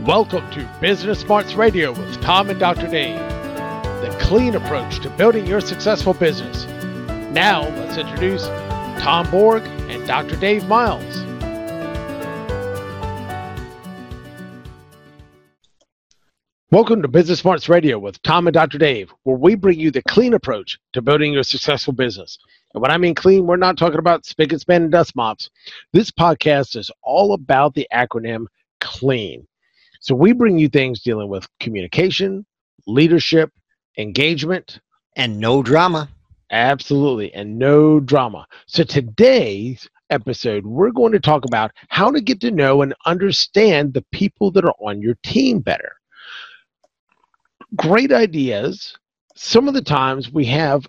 Welcome to Business Smarts Radio with Tom and Dr. Dave, the clean approach to building your successful business. Now, let's introduce Tom Borg and Dr. Dave Miles. Welcome to Business Smarts Radio with Tom and Dr. Dave, where we bring you the clean approach to building your successful business. And when I mean clean, we're not talking about Spic and Span and dust mops. This podcast is all about the acronym CLEAN. So we bring you things dealing with communication, leadership, engagement, and no drama. Absolutely, and no drama. So today's episode, we're going to talk about how to get to know and understand the people that are on your team better great ideas. Some of the times we have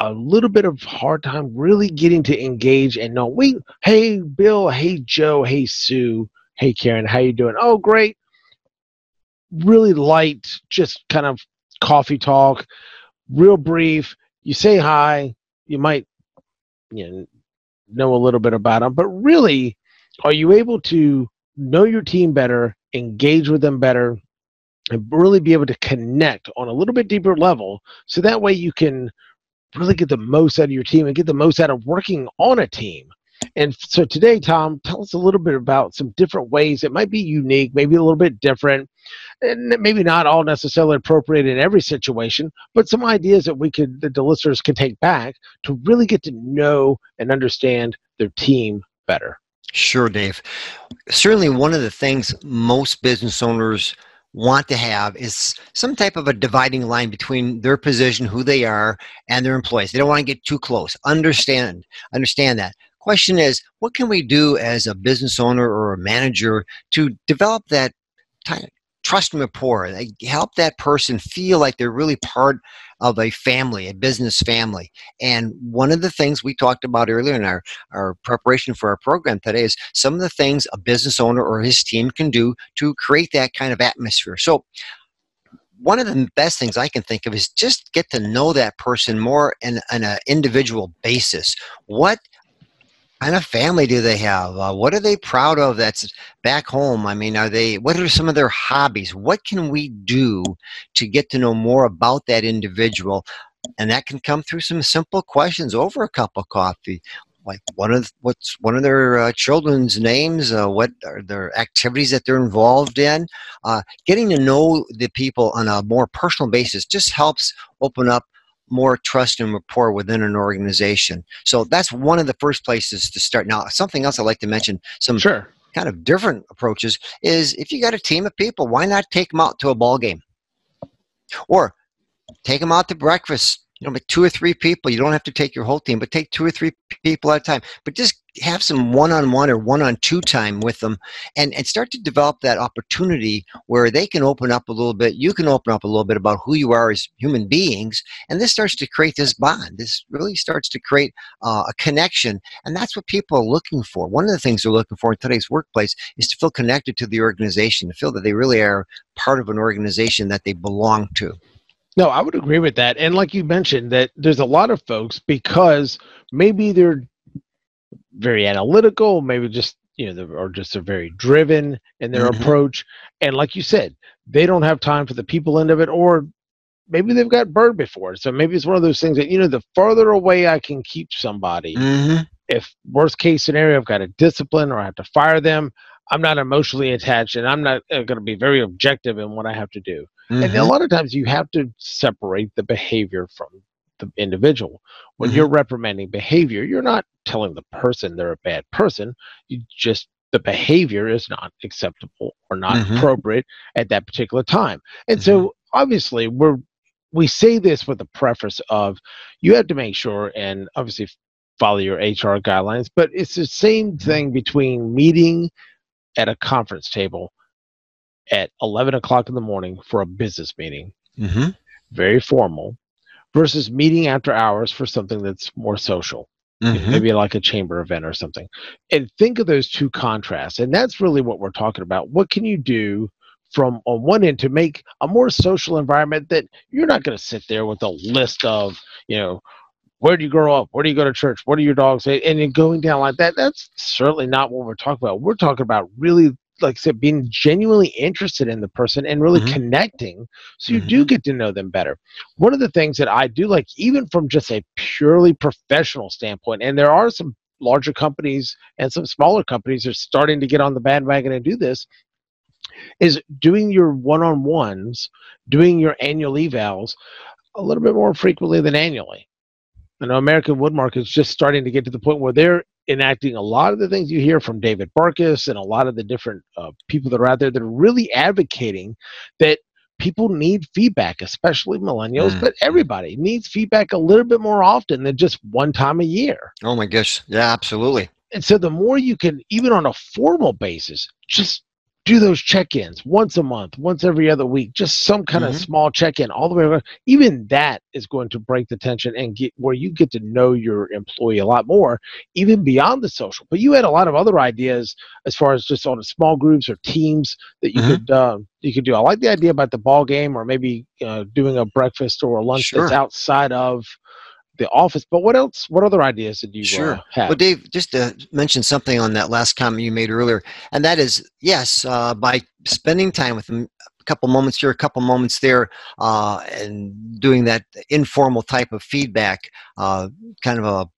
a little bit of hard time really getting to engage and know we hey bill hey joe hey sue hey karen how you doing? Oh great. Really light just kind of coffee talk real brief. You say hi. You might you know, know a little bit about them but really are you able to know your team better engage with them better and really be able to connect on a little bit deeper level so that way you can really get the most out of your team and get the most out of working on a team and so today tom tell us a little bit about some different ways it might be unique maybe a little bit different and maybe not all necessarily appropriate in every situation but some ideas that we could that the listeners can take back to really get to know and understand their team better sure dave certainly one of the things most business owners want to have is some type of a dividing line between their position, who they are, and their employees. They don't want to get too close. Understand, understand that. Question is, what can we do as a business owner or a manager to develop that trust and rapport? Help that person feel like they're really part of a family, a business family. And one of the things we talked about earlier in our, our preparation for our program today is some of the things a business owner or his team can do to create that kind of atmosphere. So, one of the best things I can think of is just get to know that person more in, in an individual basis. What kind of family do they have? Uh, what are they proud of that's back home? I mean, are they, what are some of their hobbies? What can we do to get to know more about that individual? And that can come through some simple questions over a cup of coffee. Like one of what's one of their uh, children's names? Uh, what are their activities that they're involved in? Uh, getting to know the people on a more personal basis just helps open up more trust and rapport within an organization. So that's one of the first places to start. Now, something else I'd like to mention, some sure. kind of different approaches, is if you got a team of people, why not take them out to a ball game? Or take them out to breakfast you know, but two or three people. You don't have to take your whole team, but take two or three people at a time. But just have some one-on-one or one-on-two time with them, and and start to develop that opportunity where they can open up a little bit. You can open up a little bit about who you are as human beings, and this starts to create this bond. This really starts to create uh, a connection, and that's what people are looking for. One of the things they're looking for in today's workplace is to feel connected to the organization, to feel that they really are part of an organization that they belong to. No, I would agree with that. And like you mentioned, that there's a lot of folks because maybe they're very analytical, maybe just you know, or just they're very driven in their mm-hmm. approach. And like you said, they don't have time for the people end of it, or maybe they've got burned before. So maybe it's one of those things that you know, the farther away I can keep somebody, mm-hmm. if worst case scenario, I've got to discipline or I have to fire them. I'm not emotionally attached, and I'm not uh, going to be very objective in what I have to do. Mm-hmm. And a mm-hmm. lot of times you have to separate the behavior from the individual. When mm-hmm. you're reprimanding behavior, you're not telling the person they're a bad person. You just the behavior is not acceptable or not mm-hmm. appropriate at that particular time. And so mm-hmm. obviously we're we say this with the preface of you have to make sure and obviously follow your HR guidelines, but it's the same thing between meeting at a conference table at 11 o'clock in the morning for a business meeting, mm-hmm. very formal, versus meeting after hours for something that's more social. Mm-hmm. Maybe like a chamber event or something. And think of those two contrasts. And that's really what we're talking about. What can you do from on one end to make a more social environment that you're not going to sit there with a list of, you know, where do you grow up? Where do you go to church? What do your dogs say? And then going down like that, that's certainly not what we're talking about. We're talking about really like I said, being genuinely interested in the person and really Mhm. connecting so you do get to know them better. One of the things that I do like, even from just a purely professional standpoint, and there are some larger companies and some smaller companies are starting to get on the bandwagon and do this, is doing your one-on-ones, doing your annual evals a little bit more frequently than annually. I know American Woodmark is just starting to get to the point where they're enacting a lot of the things you hear from David Burkus and a lot of the different uh, people that are out there that are really advocating that people need feedback, especially millennials, Mm. but everybody needs feedback a little bit more often than just one time a year. Oh my gosh. Yeah, absolutely. And so the more you can, even on a formal basis, just do those check-ins once a month, once every other week, just some kind of Mhm. small check-in all the way around. Even that is going to break the tension and get where you get to know your employee a lot more, even beyond the social. But you had a lot of other ideas as far as just on small groups or teams that you Mhm. could uh, you could do. I like the idea about the ball game or maybe uh, doing a breakfast or a lunch that's outside of the office. But what else? What other ideas did you Sure. uh, have? Well, Dave, just to mention something on that last comment you made earlier, and that is yes, uh, by spending time with them, a couple moments here, a couple moments there, uh, and doing that informal type of feedback, uh, kind of a,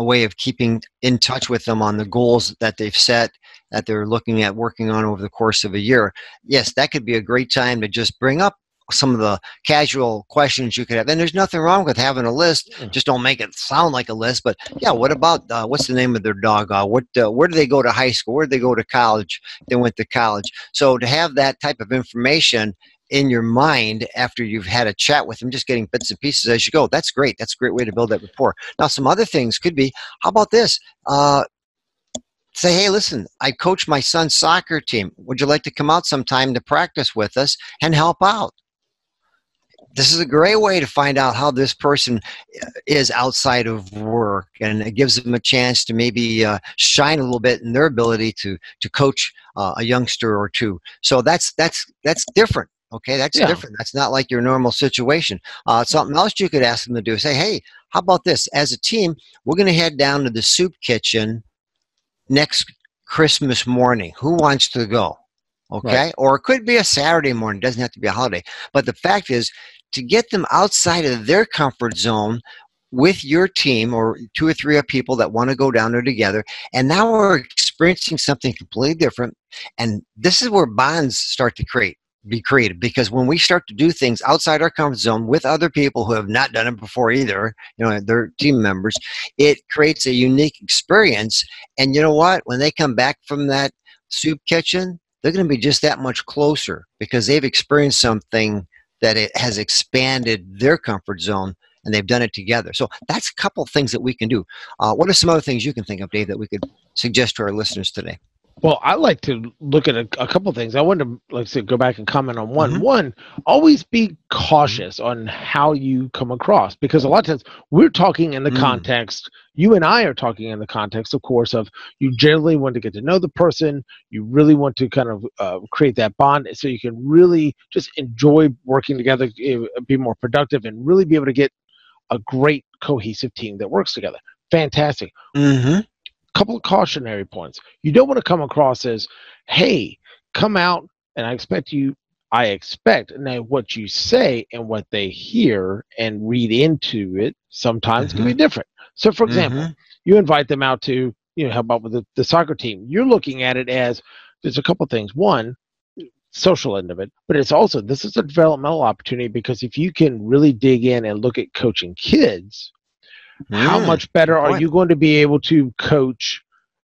a way of keeping in touch with them on the goals that they've set that they're looking at working on over the course of a year. Yes, that could be a great time to just bring up some of the casual questions you could have. And there's nothing wrong with having a list. Just don't make it sound like a list. But yeah, what about uh, what's the name of their dog? Uh, what uh, where do they go to high school? Where do they go to college? They went to college. So to have that type of information in your mind after you've had a chat with them, just getting bits and pieces as you go. That's great. That's a great way to build that rapport. Now, some other things could be, how about this? Uh, say, hey, listen, I coach my son's soccer team. Would you like to come out sometime to practice with us and help out? This is a great way to find out how this person uh, is outside of work, and it gives them a chance to maybe uh, shine a little bit in their ability to to coach uh, a youngster or two. So that's that's that's different. Okay, that's Yeah. different. That's not like your normal situation. Uh, something else you could ask them to do. Is say, hey, how about this? As a team, we're going to head down to the soup kitchen next Christmas morning. Who wants to go? Okay. Right. Or it could be a Saturday morning. It doesn't have to be a holiday. But the fact is, to get them outside of their comfort zone with your team or two or three of people that want to go down there together. And now we're experiencing something completely different. And this is where bonds start to create be created because when we start to do things outside our comfort zone with other people who have not done it before either, you know, they're team members, it creates a unique experience. And you know what? When they come back from that soup kitchen, they're going to be just that much closer because they've experienced something that it has expanded their comfort zone and they've done it together. So that's a couple things that we can do. Uh, what are some other things you can think of, Dave, that we could suggest to our listeners today? Well, I like to look at a, a couple things. I wanted to, like said, go back and comment on one. Mhm. One, always be cautious on how you come across because a lot of times we're talking in the Mm. context, you and I are talking in the context, of course, of you generally want to get to know the person. You really want to kind of uh, create that bond so you can really just enjoy working together, eh, be more productive, and really be able to get a great cohesive team that works together. Fantastic Mm-hmm. Couple of cautionary points. You don't want to come across as, hey, come out and I expect you, I expect. Now, what you say and what they hear and read into it sometimes can be mm-hmm. different. So, for example, mm-hmm. you invite them out to, you know, help out with the, the soccer team. You're looking at it as there's a couple things. One, social end of it, but it's also this is a developmental opportunity because if you can really dig in and look at coaching kids, how Mm, much better are you going to be able to coach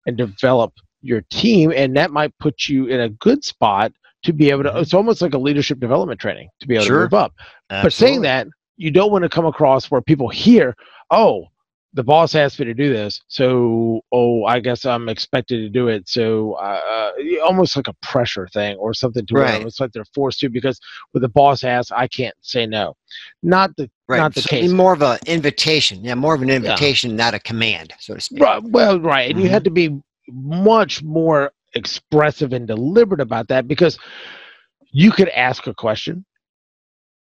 and develop your team and that might put you in a good spot to be able to Mhm. it's almost like a leadership development training to be able Sure. to move up but saying that you don't want to come across where people hear oh the boss asked me to do this so oh i guess i'm expected to do it so uh, almost like a pressure thing or something to Right. where it's like they're forced to because when the boss asks i can't say no not the right. not the so case More of an invitation. Yeah, more of an invitation, not a command, so to speak. Right, well, right, and you Mm-hmm. have to be much more expressive and deliberate about that because you could ask a question.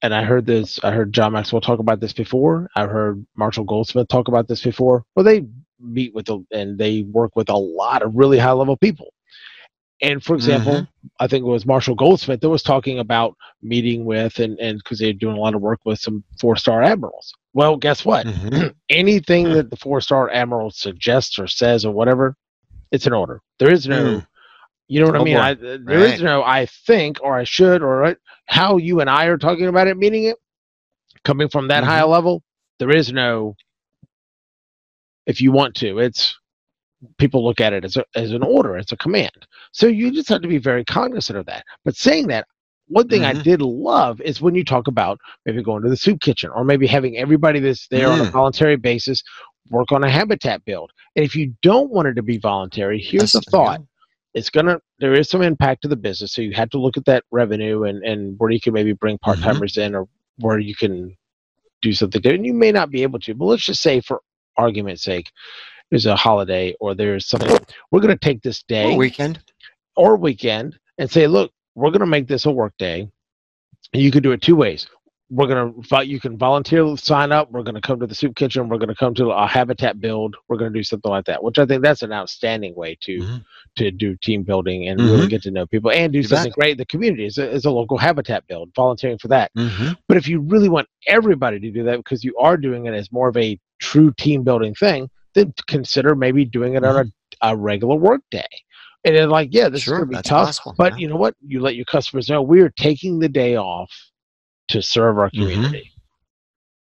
And I heard this. I heard John Maxwell talk about this before. I heard Marshall Goldsmith talk about this before. Well, they meet with the, and they work with a lot of really high level people. And for example, Mhm. I think it was Marshall Goldsmith that was talking about meeting with and and because they're doing a lot of work with some four star admirals. Well, guess what? Mhm. Anything that the four star admiral suggests or says or whatever, it's an order. There is no, Hmm. You know what I Oh, mean? I, there is Right. no I think or I should or I- how you and I are talking about it, meaning it coming from that Mhm. high level. There is no if you want to. It's people look at it as a, as an order, as a command. So you just have to be very cognizant of that. But saying that, one thing I Mhm. did love is when you talk about maybe going to the soup kitchen or maybe having everybody that's there on a Mm. voluntary basis work on a habitat build. And if you don't want it to be voluntary, here's the That's- thought. It's gonna there is some impact to the business. So you have to look at that revenue and, and where you can maybe bring mm-hmm. part timers in or where you can do something there. And you may not be able to, but let's just say for argument's sake, there's a holiday or there's something we're gonna take this day Or weekend. or weekend and say, look, we're going to make this a work day. And you can do it two ways. We're going to, you can volunteer sign up. We're going to come to the soup kitchen. We're going to come to a habitat build. We're going to do something like that, which I think that's an outstanding way to, Mhm. to do team building and really Mhm. get to know people and do something great in the community as a, a local habitat build, volunteering for that. Mhm. But if you really want everybody to do that because you are doing it as more of a true team building thing, then consider maybe doing it on a, a regular work day. And then, like, yeah, this Sure, is going to be tough. possible, But yeah. you know what? You let your customers know we are taking the day off to serve our Mhm. community.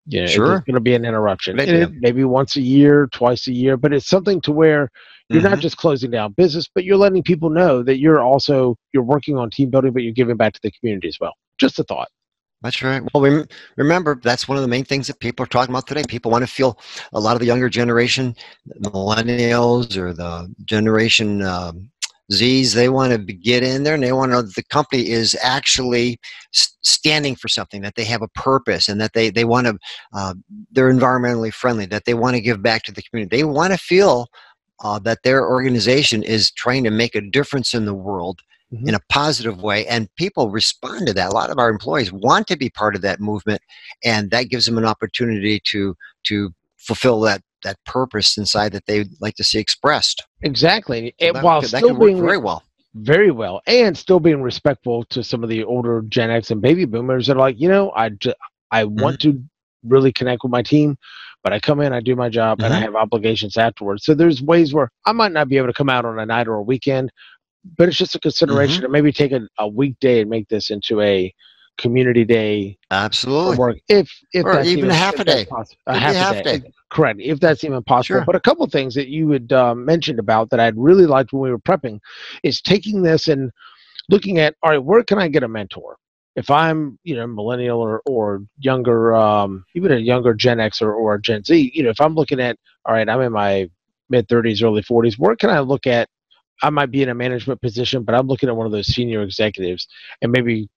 You know, Sure. it's going to be an interruption. It- maybe once a year, twice a year, but it's something to where you're not Mhm. just closing down business, but you're letting people know that you're also you're working on team building, but you're giving back to the community as well. Just a thought. That's right. Well, rem- remember, that's one of the main things that people are talking about today. People want to feel a lot of the younger generation, millennials or the generation um, Zs, they want to get in there and they want to know that the company is actually standing for something, that they have a purpose, and that they, they want to, uh, they're environmentally friendly, that they want to give back to the community. They want to feel uh, that their organization is trying to make a difference in the world Mhm. in a positive way and people respond to that a lot of our employees want to be part of that movement and that gives them an opportunity to to fulfill that that purpose inside that they'd like to see expressed Exactly. So that while that still being very well very well and still being respectful to some of the older Gen X and baby boomers that are like, you know, I ju- I Mm-hmm. want to really connect with my team, but I come in, I do my job, and I Mhm. have obligations afterwards. So there's ways where I might not be able to come out on a night or a weekend, but it's just a consideration Mm-hmm. to maybe take a, a weekday and make this into a community day absolutely work. If if Or even a half a day. a half, a half day. Correct. If that's even possible. Sure. But a couple things that you had um, mentioned about that I'd really liked when we were prepping is taking this and looking at all right, where can I get a mentor? If I'm, you know, millennial or, or younger, um, even a younger Gen X or, or Gen Z, you know, if I'm looking at, all right, I'm in my mid 30s, early 40s, where can I look at? I might be in a management position, but I'm looking at one of those senior executives and maybe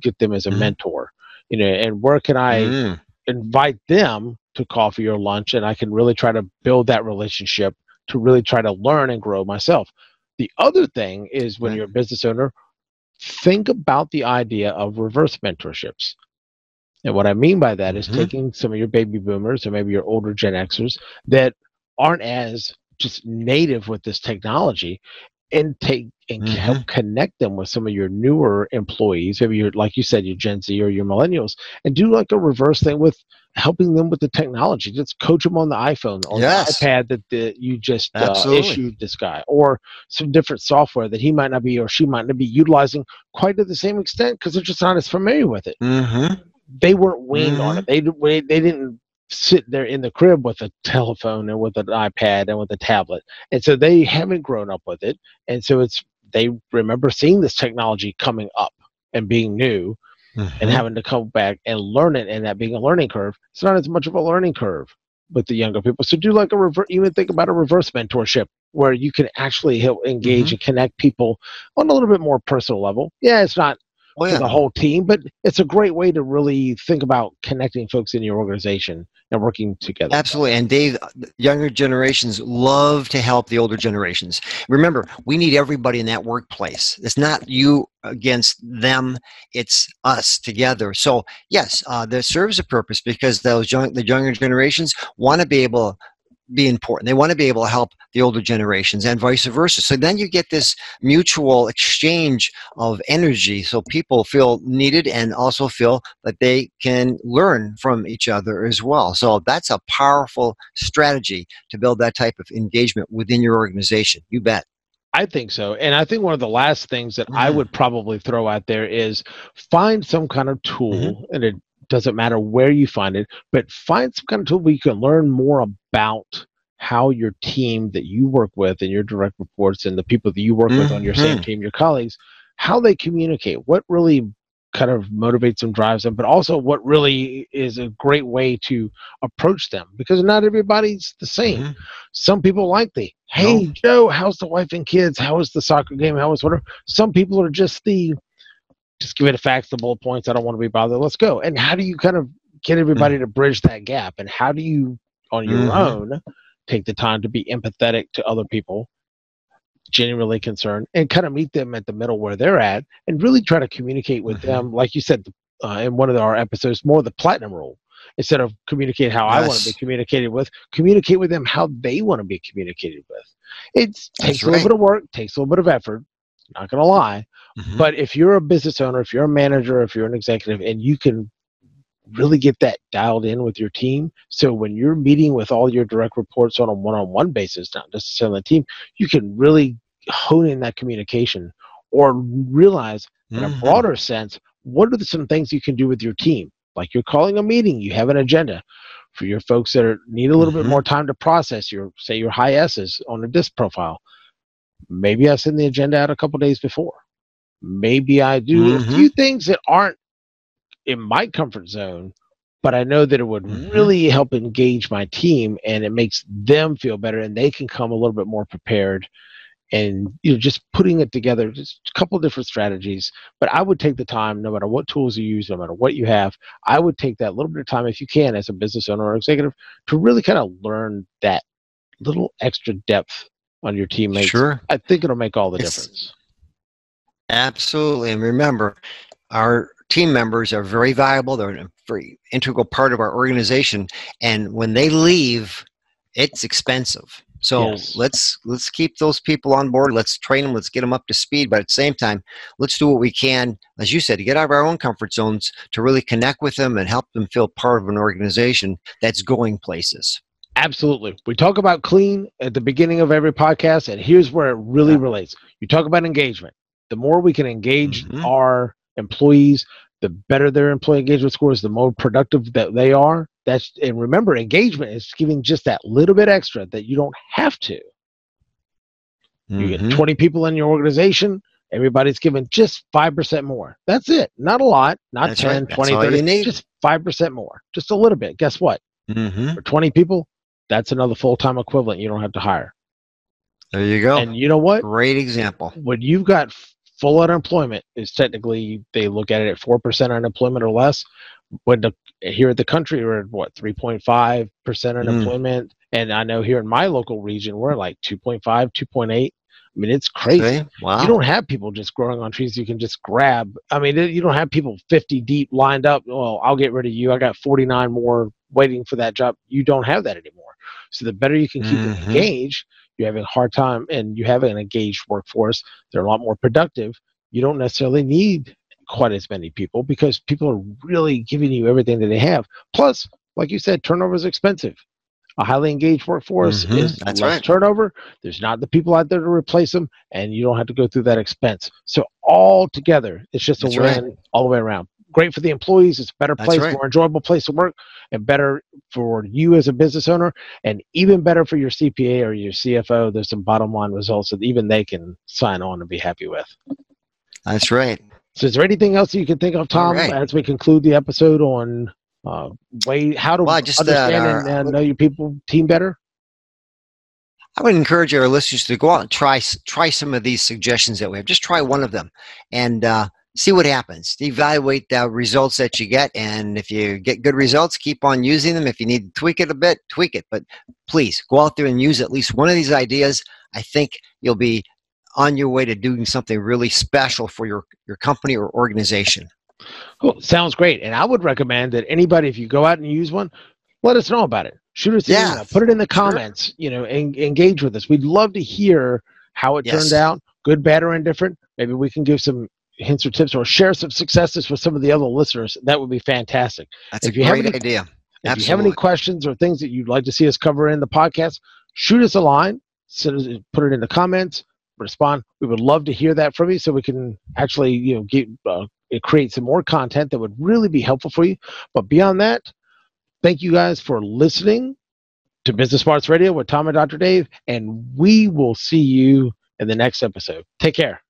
get them as a Mhm. mentor, you know, and where can I Mm, invite them to coffee or lunch and I can really try to build that relationship to really try to learn and grow myself. The other thing is when you're a business owner, think about the idea of reverse mentorships. And what I mean by that is Mhm. taking some of your baby boomers or maybe your older Gen Xers that aren't as just native with this technology and take and help connect them with some of your newer employees, maybe your like you said, your Gen Z or your millennials, and do like a reverse thing with helping them with the technology. Just coach them on the iPhone or Yes. the iPad that the, you just uh, issued this guy, or some different software that he might not be or she might not be utilizing quite to the same extent because they're just not as familiar with it. mhm. They weren't weaned on Mhm. it. They they didn't sit there in the crib with a telephone and with an iPad and with a tablet, and so they haven't grown up with it, and so it's they remember seeing this technology coming up and being new and Mhm. having to come back and learn it and that being a learning curve. It's not as much of a learning curve with the younger people. So do like a reverse even think about a reverse mentorship where you can actually help engage Mhm. and connect people on a little bit more personal level. Yeah it's not Oh, to the whole team but it's a great way to really think about connecting folks in your organization and working together Absolutely. And Dave, younger generations love to help the older generations. Remember, we need everybody in that workplace. It's not you against them, it's us together. So, yes, uh, there serves a purpose because those young, the younger generations want to be able be important. They want to be able to help the older generations and vice versa. So then you get this mutual exchange of energy so people feel needed and also feel that they can learn from each other as well. So that's a powerful strategy to build that type of engagement within your organization. You bet. I think so. And I think one of the last things that mm-hmm. I would probably throw out there is find some kind of tool, mm-hmm. and it doesn't matter where you find it, but find some kind of tool where you can learn more about how your team that you work with and your direct reports and the people that you work mm-hmm. with on your same mm-hmm. team, your colleagues, how they communicate, what really kind of motivates and drives them, but also what really is a great way to approach them because not everybody's the same. Mm-hmm. Some people like the, hey, no. Joe, how's the wife and kids? How was the soccer game? How was whatever? Some people are just the, just give it a facts, the bullet points. I don't want to be bothered. Let's go. And how do you kind of get everybody mm-hmm. to bridge that gap? And how do you, on your mm-hmm. own, take the time to be empathetic to other people, genuinely concerned, and kind of meet them at the middle where they're at, and really try to communicate with mm-hmm. them, like you said uh, in one of our episodes, more the platinum rule. Instead of communicate how yes. I want to be communicated with, communicate with them how they want to be communicated with. It takes a little bit of work, takes a little bit of effort. Not gonna lie, mm-hmm. but if you're a business owner, if you're a manager, if you're an executive, and you can really get that dialed in with your team. So when you're meeting with all your direct reports on a one-on-one basis, not necessarily the team, you can really hone in that communication or realize in mm-hmm. a broader sense what are the, some things you can do with your team. Like you're calling a meeting, you have an agenda for your folks that are, need a little mm-hmm. bit more time to process your say your high S's on a DISC profile. Maybe I send the agenda out a couple days before. Maybe I do mm-hmm. a few things that aren't in my comfort zone, but I know that it would mm-hmm. really help engage my team and it makes them feel better and they can come a little bit more prepared and you know just putting it together just a couple different strategies but i would take the time no matter what tools you use no matter what you have i would take that little bit of time if you can as a business owner or executive to really kind of learn that little extra depth on your teammates sure i think it'll make all the it's, difference absolutely and remember our team members are very valuable. They're a very integral part of our organization, and when they leave, it's expensive. So yes. let's let's keep those people on board. Let's train them. Let's get them up to speed. But at the same time, let's do what we can, as you said, to get out of our own comfort zones to really connect with them and help them feel part of an organization that's going places. Absolutely. We talk about clean at the beginning of every podcast, and here's where it really yeah. relates. You talk about engagement. The more we can engage mm-hmm. our employees, the better their employee engagement scores, the more productive that they are. That's and remember, engagement is giving just that little bit extra that you don't have to. Mm-hmm. You get mm-hmm. 20 people in your organization, everybody's giving just 5% more. That's it. Not a lot, not That's 10, right. 20, 30, just 5% more. Just a little bit. Guess what? Mm-hmm. For 20 people, that's another full-time equivalent you don't have to hire. There you go. And you know what? Great example. When you've got full unemployment is technically they look at it at four percent unemployment or less. When the, here at the country we're at what three point five percent hmm. unemployment, mm. and I know here in my local region we're like 2.5, 2.8. I mean, it's crazy. Okay. Wow. You don't have people just growing on trees you can just grab. I mean, you don't have people 50 deep lined up. Well, I'll get rid of you. I got 49 more waiting for that job. You don't have that anymore. So the better you can keep mm-hmm. them engaged, you're having a hard time and you have an engaged workforce, they're a lot more productive. You don't necessarily need quite as many people because people are really giving you everything that they have. Plus, like you said, turnover is expensive. A highly engaged workforce mm-hmm. is That's less right. turnover. There's not the people out there to replace them, and you don't have to go through that expense. So all together, it's just a win right. all the way around great for the employees. It's a better place, right. more enjoyable place to work, and better for you as a business owner, and even better for your CPA or your CFO. There's some bottom line results that even they can sign on and be happy with. That's right. So, is there anything else you can think of, Tom, right. as we conclude the episode on uh, way how to well, just, understand uh, and uh, know your people team better? I would encourage our listeners to go out and try try some of these suggestions that we have. Just try one of them, and uh, see what happens. Evaluate the results that you get, and if you get good results, keep on using them. If you need to tweak it a bit, tweak it. But please go out there and use at least one of these ideas. I think you'll be on your way to doing something really special for your, your company or organization. Cool. Sounds great. And I would recommend that anybody, if you go out and use one, let us know about it. Shoot us Yeah, email. Put it in the sure. comments. You know, and engage with us. We'd love to hear how it Yes. turned out, good, bad, or indifferent. Maybe we can give some hints or tips or share some successes with some of the other listeners. That would be fantastic. That's If a you have great any- idea. If you have any questions or things that you'd like to see us cover in the podcast, shoot us a line, send us, put it in the comments, respond. We would love to hear that from you so we can actually, you know, get uh, create some more content that would really be helpful for you. But beyond that, thank you guys for listening to Business Smarts Radio with Tom and Dr. Dave, and we will see you in the next episode. Take care.